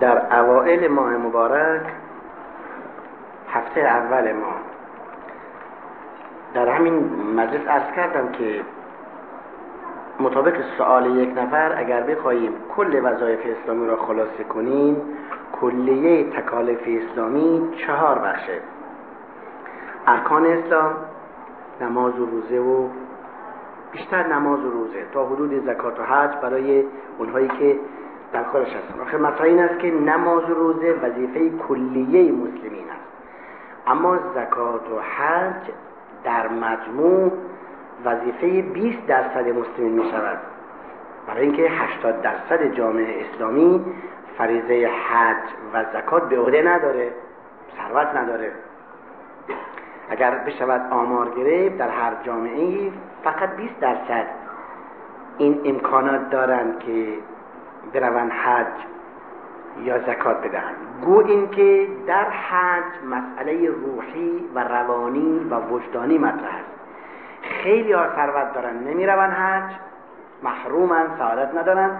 در اوائل ماه مبارک هفته اول ما. در همین مجلس ارز کردم که مطابق سوال یک نفر اگر بخواهیم کل وظایف اسلامی را خلاصه کنیم کلیه تکالف اسلامی چهار بخشه. ارکان اسلام نماز و روزه و بیشتر نماز و روزه تا حدود زکات و حج برای اونهایی که در کارش هستن. آخه مثلا این است که نماز و روزه وظیفه کلیه مسلمین است. اما زکات و حج در مجموع وظیفه 20 درصد مسلمین می شود برای اینکه 80 درصد جامعه اسلامی فریضه حج و زکات به عهده نداره ثروت نداره. اگر بشود آمار گرفت در هر جامعه فقط 20 درصد این امکانات دارند که بروند حج یا زکات بدهند. گو اینکه در حج مسئله روحی و روانی و وجدانی مطرح است. خیلی ها ثروت دارن نمی‌روند حج محرومن سعادت ندارن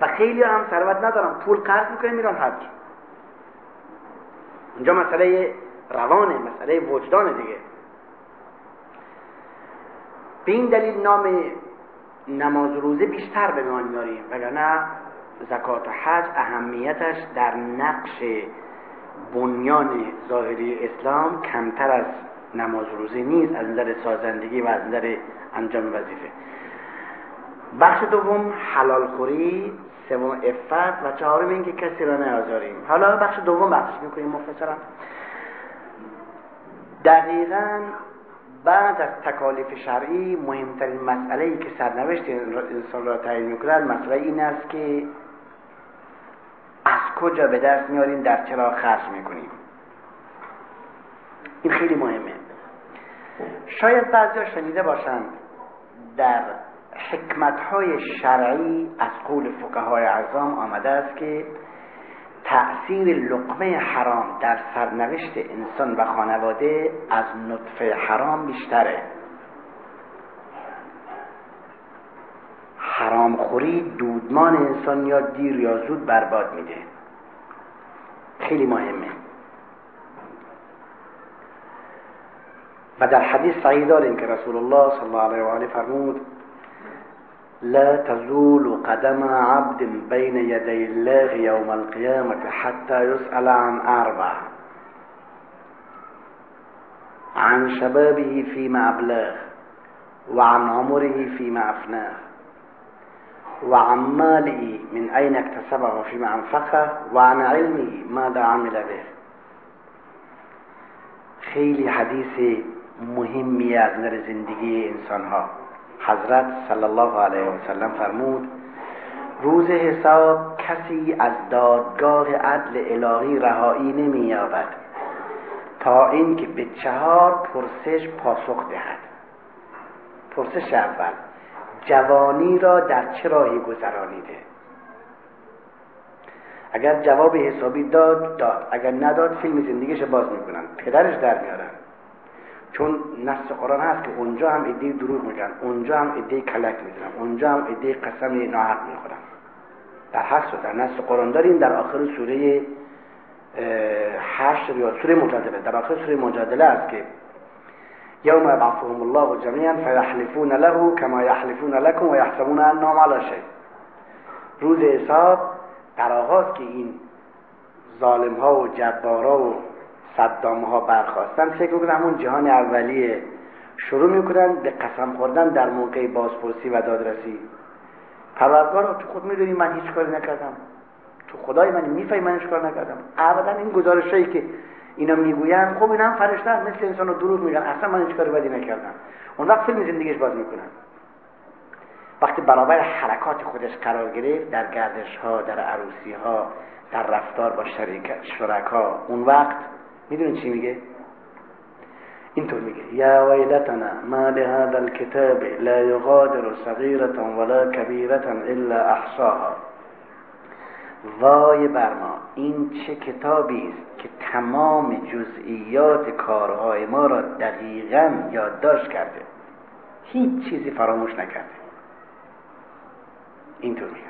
و خیلی هم ثروت ندارن. پول قرض می‌کنن میرن حج. اونجا مسئله روانه مسئله وجدان دیگه. به این دلیل نام نماز روزه بیشتر به میان میاریم وگرنه زکات و حج اهمیتش در نقش بنیان ظاهری اسلام کمتر از نماز روزه نیست از نظر سازندگی و از نظر انجام وظیفه. بخش دوم حلال خوری سوم افت و چهارم اینکه کسی را نیازاریم حالا بخش دوم بخش می‌کنیم مختصرا. دقیقا بعد از تکالیف شرعی مهمترین مسئله ای که سرنوشت انسان را تعیین می‌کند مسئله این است که کجا به دست میاریم در چرا خرج می‌کنیم این خیلی مهمه. شاید بعضی شنیده باشند در حکمت های شرعی از قول فقهای اعظام آمده است که تأثیر لقمه حرام در سرنوشت انسان و خانواده از نطفه حرام بیشتره. حرام خوری دودمان انسان یا دیر یا زود برباد میده. خیلی مهمه. و در حدیث صحیح داریم که رسول الله صلی الله علیه و آله فرمود لا تزول قدم عبد بين يدي الله يوم القيامة حتى يسأل عن أربع. عن شبابه فيما أبلاه وعن عمره فيما أفناه. وعن ماله من أين اكتسبه فيما أنفقه وعن علمه ماذا عمل به. خیلی حدیث مهمی از نظر زندگی انسان ها حضرت صلی الله علیه و سلم فرمود روز حساب کسی از دادگاه عدل الهی رهایی نمییابد تا اینکه به چهار پرسش پاسخ دهد. پرسش اول جوانی را در چه راهی گذرانیده؟ اگر جواب حسابی داد داد. اگر نداد فیلم زندگیش باز می‌کنن. پدرش در میارن. چون نص قرآن هست که اونجا هم ایده دروغ میگن. اونجا هم ایده کلک می‌زنن اونجا هم ایده قسم ناحق می‌خورن. در هست در نص قرآن داریم. در آخر سوره حشر یا سوره مجادله. در آخر سوره مجادله است که یوم یبعثهم الله جمیعا فیحلفون له کما یحلفون لكم و یحسبون انهم علی شیء. روز حساب در آغاز که این ظالم ها و جبارا و صدام ها برخواستن فکر کنن همون جهان اولیه. شروع می‌کنن به قسم خوردن در موقع بازپرسی و دادرسی. پروردگار تو خود می‌دونی من هیچ کاری نکردم. تو خدای من می‌فهمی من هیچ کار نکردم. ابدا این گزارشایی که اینا می‌گوین خب اینا هم فرشته مثل انسان رو دروغ میگن. اصلا من هیچ بدی نکردم. اون وقت فیلم زندگیش باز می‌کنن. وقتی برابر حرکات خودش قرار گرفت در گردش ها در عروسی ها در رفتار با شرکا اون وقت می‌دونید چی میگه؟ اینطور میگه. یا ویلتنا ما لهذا الكتاب لا یغادر صغیرة ولا کبیرة الا احصاها. وای بر ما این چه کتابی است که تمام جزئیات کارهای ما را دقیقا یادداشت کرده؟ هیچ چیزی فراموش نکرده. اینطور میگه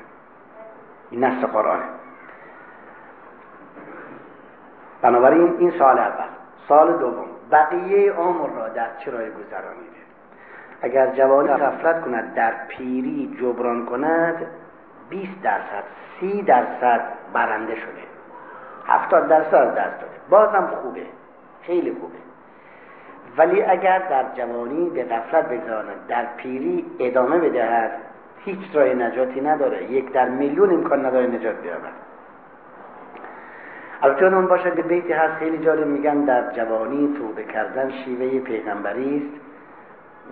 این نص قرآنه. بنابراین این سال اول. سال دوم. بقیه عمر را در چه راه گذرانیده؟ اگر جوانی غفلت کند در پیری جبران کند 20 درصد 30 درصد برنده شده. 70 درصد دست داده. بازم خوبه. خیلی خوبه. ولی اگر در جوانی به غفلت بگذاراند در پیری ادامه بدهد هیچ راه نجاتی نداره. یک در میلیون امکان نداره نجات بیابد. البته اون باشد که بیتی هست خیلی جالب میگن در جوانی توبه کردن شیوه پیغمبری است.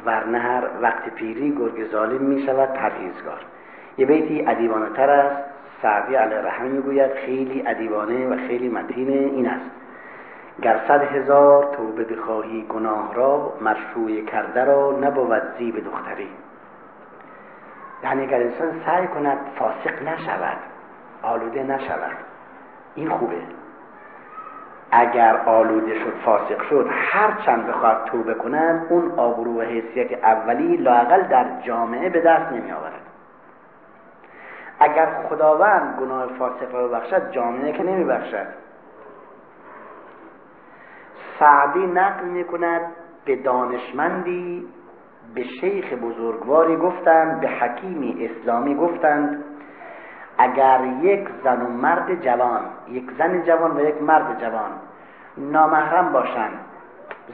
ورنه هر وقت پیری گرگ ظالم می شود پرهیزگار. یه بیتی ادیبانه تر است. سعدی علیه رحم می‌گوید خیلی ادیبانه و خیلی متین این است. گر صد هزار توبه بخواهی گناه را مرشوی کرده را نبود زیب دختری. یعنی اگر انسان سعی کند فاسق نشود آلوده نشود این خوبه. اگر آلوده شد فاسق شد هر چند بخواد توبه کند اون آبرو و حیثیت اولی لاقل در جامعه به دست نمی آورد اگر خداوند گناه فاسق را بخشد جامعه که نمی بخشد سعدی نقل می کند به دانشمندی به شیخ بزرگواری گفتند به حکیمی اسلامی گفتند. اگر یک زن و مرد جوان یک زن جوان و یک مرد جوان نامحرم باشند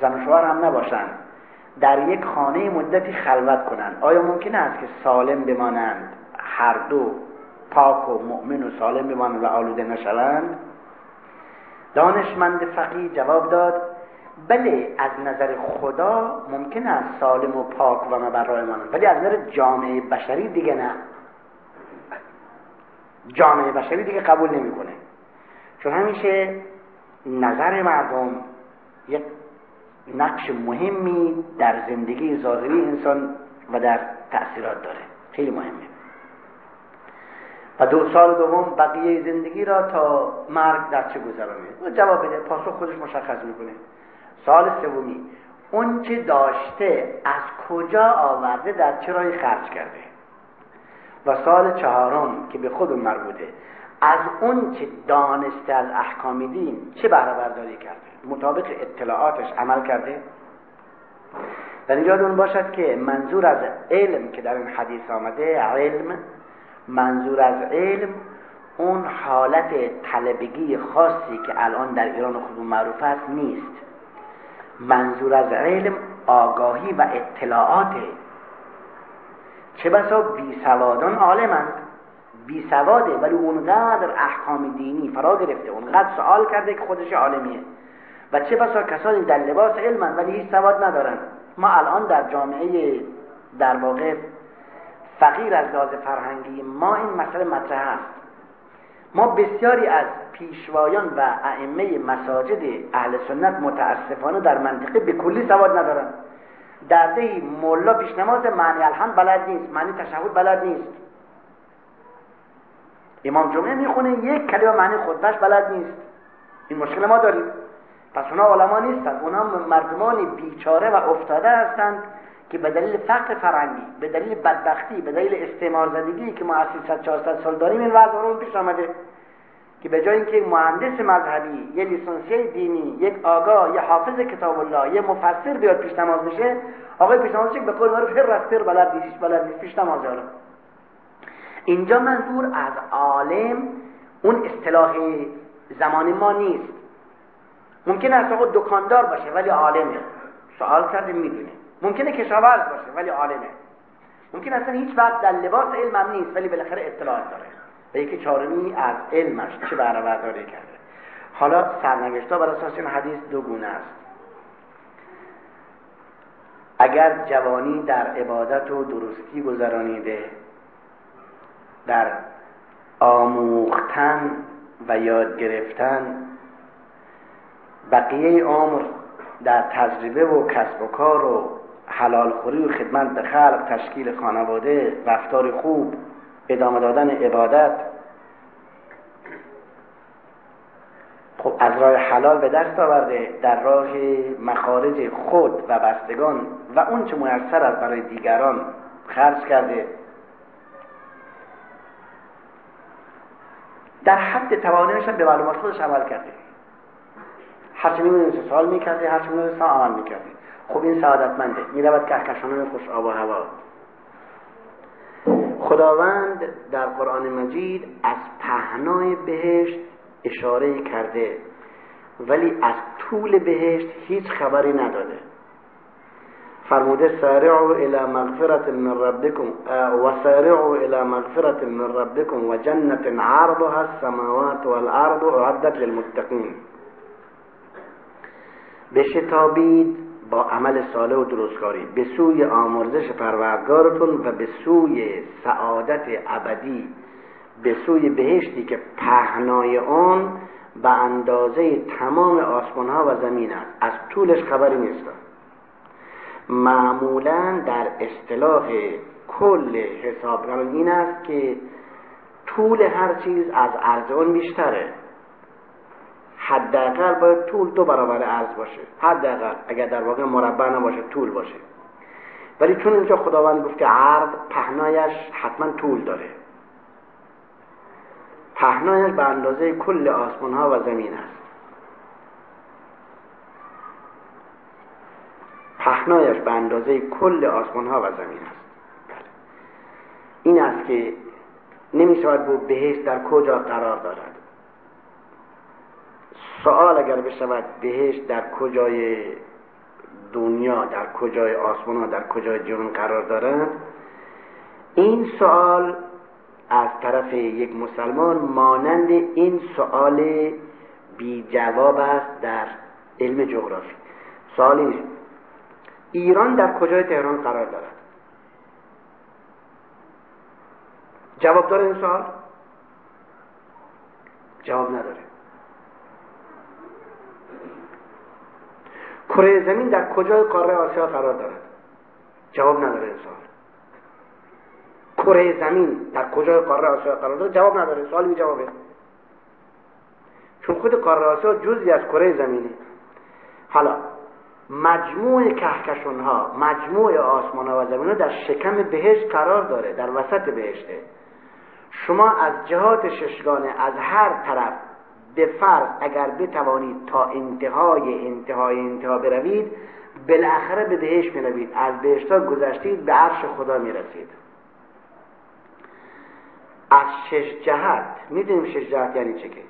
زن و شوهر هم نباشند در یک خانه مدتی خلوت کنند آیا ممکن است که سالم بمانند؟ هر دو. پاک و مؤمن و سالم بمانند و آلوده نشوند. دانشمند فقی جواب داد بله از نظر خدا ممکن است سالم و پاک و مبرای مانند ولی از نظر جامعه بشری دیگه نه. جامعه بشری دیگه قبول نمی‌کنه. چون همیشه نظر مردم یک نقش مهمی در زندگی ظاهری انسان و در تأثیرات داره. خیلی مهمه. و دو سال دوم بقیه زندگی را تا مرگ در چه گذرانه؟ جواب بده پاسخ خودش مشخص می‌کنه. سال سومی اون چه داشته از کجا آورده در چه راهی خرج کرده؟ و سال چهارم که به خود مربوطه از اون چه دانسته از احکام دین چه بهره برداری کرده؟ مطابق اطلاعاتش عمل کرده؟ در اینجا اون باشد که منظور از علم که در این حدیث آمده علم منظور از علم اون حالت طلبگی خاصی که الان در ایران خودمون معروف است نیست. منظور از علم آگاهی و اطلاعاته چه بسا بی سوادان عالمند بی سواده ولی اونقدر احکام دینی فرا گرفته اونقدر سوال کرده که خودش عالمیه. و چه بسا کسانی در لباس علمند ولی هیچ سواد ندارن. ما الان در جامعه در واقع فقیر از لحاظ فرهنگی ما این مسئله مطرح است. ما بسیاری از پیشوایان و ائمه مساجد اهل سنت متاسفانه در منطقه به کلی سواد ندارن در ده مولا پیش نماز معنی الحمد بلد نیست معنی تشهد بلد نیست. امام جمعه می‌خونه یک کلمه معنی خودش بلد نیست. این مشکل ما داریم. پس اونا علما نیستن اونا مردمانی بیچاره و افتاده هستند. که به دلیل فقر فرنگی به دلیل بدبختی به دلیل استعمار زدگی که ما از 300 400 سال داریم این وضع رو پیش آمده که به جای اینکه مهندس مذهبی یه لیسانسیه دینی یک آگاه یه حافظ کتاب الله یه مفسر بیاد پیش نماز بشه آقای پیش نماز به قول معروف هر رستر بلد نیست بلد نیست پیش نماز حالا. اینجا منظور از عالم اون اصطلاح زمان ما نیست. ممکن است آقا دکاندار باشه ولی عالمه. سوال کرده می‌دونه ممکنه کشاورز باشه ولی عالمه. ممکن اصلا هیچ وقت در لباس علم نیست ولی بالاخره اطلاعات داره. و یکی چارمی از علمش چه بهره برداری کرده. حالا سرنوشتا بر اساس این حدیث دو گونه است. اگر جوانی در عبادت و درستی گذرانیده در آموختن و یاد گرفتن بقیه عمر در تجربه و کسب و کار و حلال خوری و خدمت به خلق تشکیل خانواده رفتار خوب ادامه دادن عبادت. خب از راه حلال به دست آورده در راه مخارج خود و بستگان و اون چه میسر است برای دیگران خرج کرده. در حد توانایش به معلومات خودش عمل کرده. هرچی میمونه سال می‌کرده هرچی میمونه سا عمل می‌کرده. خب این سعادتمنده. می‌رود کهکشانان خوش آب و هوا. خداوند در قرآن مجید از پهنای بهشت اشاره کرده ولی از طول بهشت هیچ خبری نداده. فرموده سارعوا الى مغفرت من ربکم و سارعوا الى مغفرت من ربکم و جنت عرضها السماوات والارض اعدت للمتقین. بشتابید با عمل صالح و درستکاری. به سوی آمرزش پروردگارتون و به سوی سعادت ابدی. به سوی بهشتی که پهنای آن به اندازه تمام آسمان ها و زمین است. از طولش خبری نیست. معمولا در اصطلاح کل حسابگران این است که طول هر چیز از عرض اون بیشتره. حداقل باید طول دو برابر عرض باشه. حداقل. اگر در واقع مربع نباشه طول باشه. ولی چون اینجا خداوند گفت که عرض پهنایش حتما طول داره. پهنایش به اندازه کل آسمان ها و زمین است. پهنایش به اندازه کل آسمان ها و زمین است. این است که نمی شود بود بهشت در کجا قرار دارد. سوال اگر بشود بهشت در کجای دنیا در کجای آسمان ها در کجای جهان قرار دارد؟ این سوال از طرف یک مسلمان مانند این سوال بی جواب است در علم جغرافی. سوال ایران در کجای تهران قرار دارد؟ جواب داره این سوال؟ جواب نداره. کره زمین در کجای قاره آسیا قرار دارد؟ جواب نداره سوال کره زمین در کجای قاره آسیا قرار داره جواب نداره. سوال بی جوابه. چون خود قاره آسیا جزی از کره زمینه. حالا مجموع کهکشون ها مجموع آسمان و زمین ها در شکم بهشت قرار داره در وسط بهشته. شما از جهات ششگانه از هر طرف به فرض اگر بتوانید تا انتهای انتهای انتها بروید بالاخره به بهشت می‌روید. از بهشت ها گذشتید به عرش خدا می‌رسید. از شش جهت می‌دونیم شش جهت یعنی چه که؟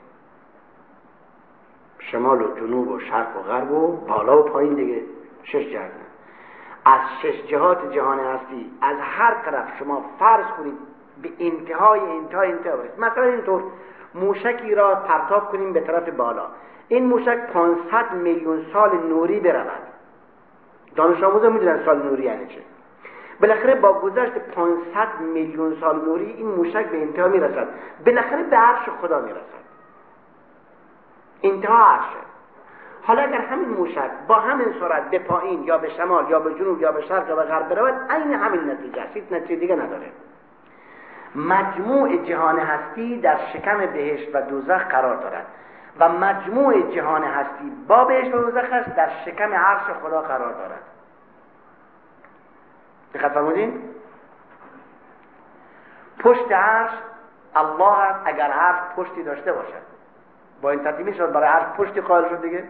شمال و جنوب و شرق و غرب و بالا و پایین دیگه. شش جهت از شش جهات جهان هستی از هر طرف شما فرض کنید به انتهای انتهای انتهای برسید مثلا اینطور موشکی را پرتاب کنیم به طرف بالا. این موشک 500 میلیون سال نوری برود. دانش آموزا می‌دونن سال نوری یعنی چه. بالاخره با گذشت 500 میلیون سال نوری این موشک به انتها می‌رسد. بالاخره به عرش خدا می‌رسد. انتها عرشه. حالا اگر همین موشک با همین سرعت به پایین یا به شمال یا به جنوب یا به شرق یا به غرب برود عین همین نتیجه است. نتیجه دیگه نداره. مجموع جهان هستی در شکم بهشت و دوزخ قرار دارد. و مجموع جهان هستی با بهشت و دوزخ است در شکم عرش خدا قرار دارد. دقت فرمودین؟ پشت عرش الله است اگر عرش پشتی داشته باشد. با این ترتیبی شد برای عرش پشتی قائل شد دیگه؟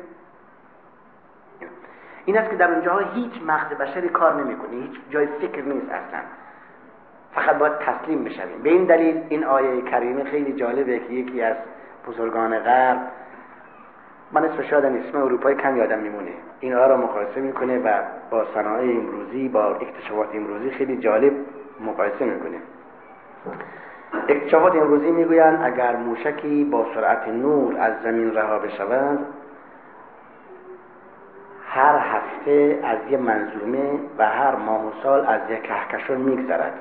این است که در اونجاها هیچ مغز بشری کار نمی‌کنه هیچ جای فکر نیست اصلا. فقط باید تسلیم بشویم. به این دلیل این آیه کریمه خیلی جالبه که یکی از بزرگان غرب من اسمش یادم اسم اروپای کم یادم میمونه. این آیه را مقایسه می‌کنه و با صنایع امروزی با اکتشافات امروزی خیلی جالب مقایسه می‌کنه. اکتشافات امروزی می‌گویند اگر موشکی با سرعت نور از زمین رها بشود هر هفته از یه منظومه و هر ماه و سال از یک کهکشان میگذرد.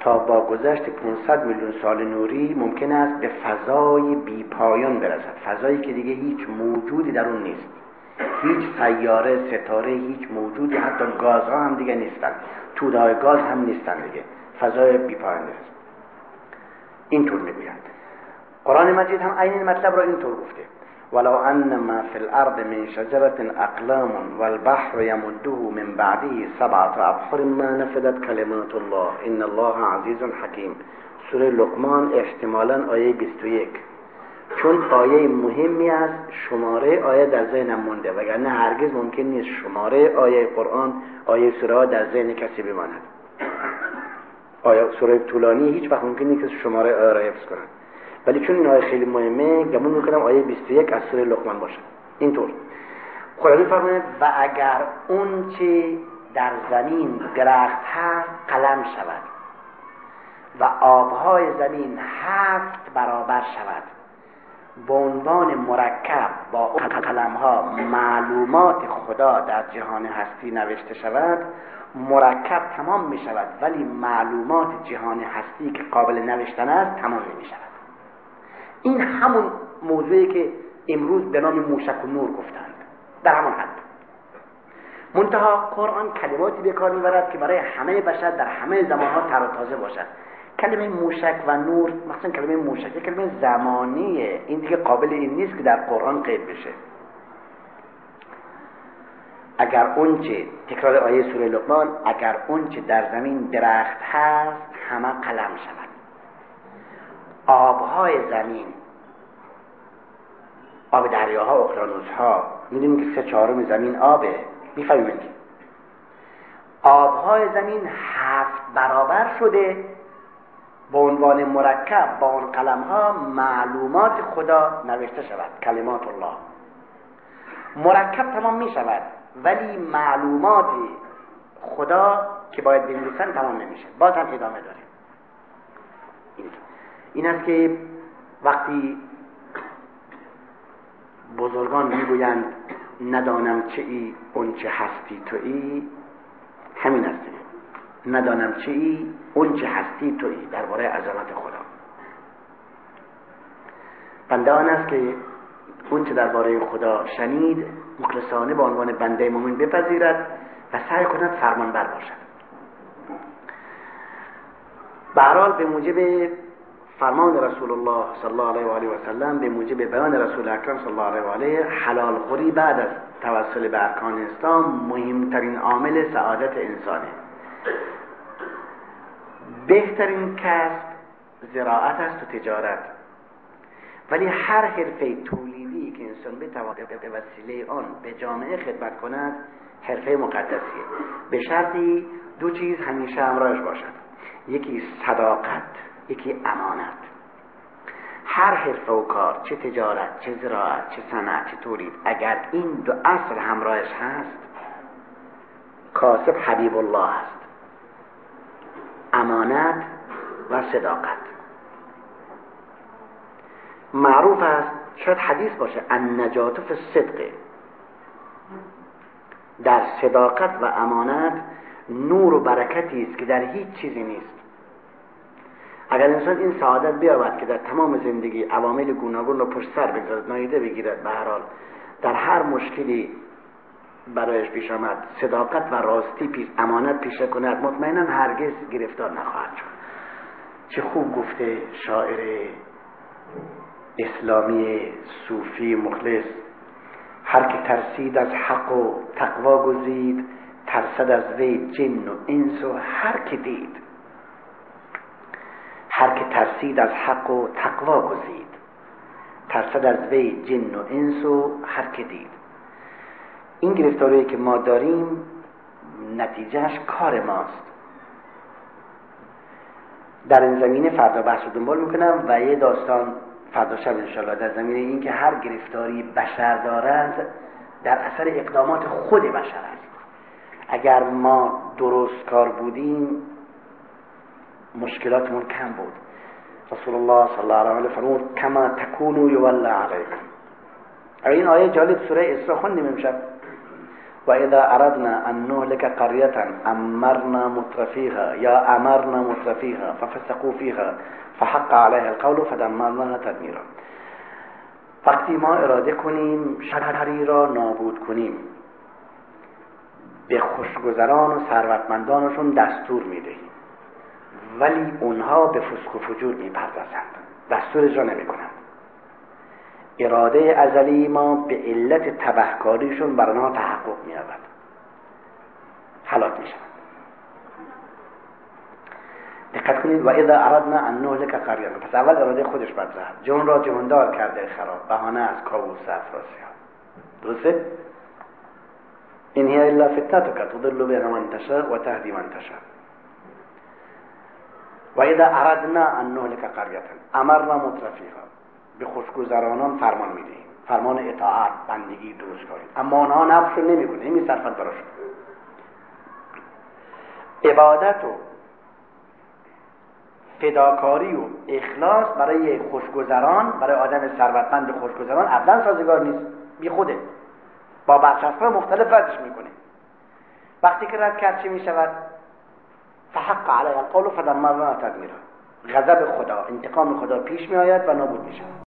تا با گذشت 500 میلیون سال نوری ممکن است به فضای بی پایان برسد. فضایی که دیگه هیچ موجودی در اون نیست. هیچ سیاره ستاره هیچ موجودی حتی گازها هم دیگه نیستن. توده گاز هم نیستن دیگه. فضای بی پایان برسد اینطور می‌گویند قرآن مجید هم این مطلب را اینطور گفته. ولو ان ما في الارض من شجرة اقلام والبحر يمده من بعده سبعة ابحر ما نفدت كلمات الله. ان الله عزيز حكيم. سوره لقمان احتمالا آیه 21 چون آیه مهمی است شماره آیه در ذهنم مونده وگرنه هرگز ممکن نیست شماره آیه قرآن آیه سوره در ذهن کسی بماند. آیه سوره طولانی هیچ وقت ممکن نیست شماره آیه را حفظ کنن ولی چون این آیه خیلی مهمه گمون می‌کنم آیه 21 از سوره لقمان باشه. اینطور. خدا میفرماید و اگر اون چی در زمین درخت هست قلم شود و آبهای زمین هفت برابر شود. به عنوان مرکب با قلم ها معلومات خدا در جهان هستی نوشته شود مرکب تمام می شود ولی معلومات جهان هستی که قابل نوشتن است تمام نمی شود این همون موضوعی که امروز به نام موشک و نور گفتند. در همان حد. منتها قرآن کلماتی به کار می‌برد که برای همه بشر در همه زمانها تر و تازه باشد. کلمه موشک و نور مثلا کلمه موشک کلمه زمانیه. این دیگه قابل این نیست که در قرآن قید بشه. اگر اونچه تکرار آیه سوره لقمان اگر اونچه در زمین درخت هست همه قلم شود. آبهای زمین. آب دریاها اقیانوس ها می‌دونیم که سه چهارم زمین آبه. می‌فهمید آبهای زمین هفت برابر شده. به عنوان مرکب با اون قلم ها معلومات خدا نوشته شود. کلمات الله. مرکب تمام می شود ولی معلومات خدا که باید بنویسن تمام نمیشه. باز هم ادامه داره. این است که وقتی بزرگان می‌گویند ندانم چه ای اون چه هستی تویی همین است. ندانم چه ای اون چه هستی تویی درباره عظمت خدا. بنده آن است که اون چه درباره خدا شنید مخلصانه به عنوان بنده مؤمن بپذیرد و سعی کند فرمان بر باشد. به به موجب فرمان رسول الله صلی الله علیه و آله و سلم به موجب بیان رسول اکرم صلی الله علیه و آله حلال خوری بعد از توسل به ارکان اسلام مهمترین عامل سعادت انسانه. بهترین کسب زراعت است و تجارت. ولی هر حرفه تولیدی که انسان بتواند به وسیله آن به جامعه خدمت کند حرفه مقدسیه. به شرطی دو چیز همیشه همراهش باشد. یکی صداقت. یکی امانت. هر حرفه و کار چه تجارت چه زراعت چه صنعت چه تولید اگر این دو اصل همراهش هست کاسب حبیب الله است. امانت و صداقت. معروف است شاید حدیث باشه ان نجات فی صدقه در صداقت و امانت نور و برکتی است که در هیچ چیزی نیست. اگر انسان این سعادت بیابد که در تمام زندگی عوامل گوناگون رو پشت سر بگذارد نایده بگیرد به هر حال در هر مشکلی برایش پیش آمد صداقت و راستی پیش امانت پیشه کند مطمئنا هرگز گرفتار نخواهد شد. چه خوب گفته شاعر اسلامی صوفی مخلص هر که ترسید از حق و تقوا گزید ترسد از وی جن و انس و هر که دید. هر که ترسید از حق و تقوا گزید. ترسد از وی جن و انس و هر که دید. این گرفتاری که ما داریم نتیجهش کار ماست. در این زمینه فردا بحث رو دنبال می‌کنم و یه داستان فردا شب انشاءالله در زمینه این که هر گرفتاری بشر دارد در اثر اقدامات خود بشر است. اگر ما درست کار بودیم مشکلاتمون کم بود. رسول الله صلی الله علیه و فرمود کما تکونو یولا علیکم. این آیه جالب سوره اسراء خوندیم امشب و اذا اردنا ان نهلك قريه امرنا مترفيها یا امرنا مترفيها ففسقوا فيها فحق عليها القول فدمرناها تدمیرا. وقتی ما اراده کنیم شهری را نابود کنیم. به خوشگذران و ثروتمندانشون دستور می‌دهیم. ولی اونها به فسق و فجور می‌پردازند. دستور اجرا نمی‌کنند. اراده ازلی ما به علت تبهکاریشون بر آنها تحقق مییابد. حلاک می‌شوند دقت کنید و اذا اردنا ان نهلك قريه پس اول اراده خودش بد جون را جوندار کرده خراب. بهانه از کابوس افراسی ها درسته؟ این هی الا فتنتك تضل بها من تشاء و تهدی من تشاء. و اذا اردنا ان نهلك قريه امرنا مترفیها به خوشگذرانان فرمان می‌دهیم. فرمان اطاعت بندگی درست کاری اما آنها نفس رو نمی‌کنه. این صرفا براشون عبادت و فداکاری و اخلاص برای خوشگذران برای آدم ثروتمند خوشگذران ابدا سازگار نیست. بی خوده. با برچسب‌های مختلف ردش می‌کنه. وقتی که رد کرد چه می‌شود؟ فحق علی القول فدمرنا تدمیرا غضب خدا انتقام خدا پیش میآید و نابود می‌شود.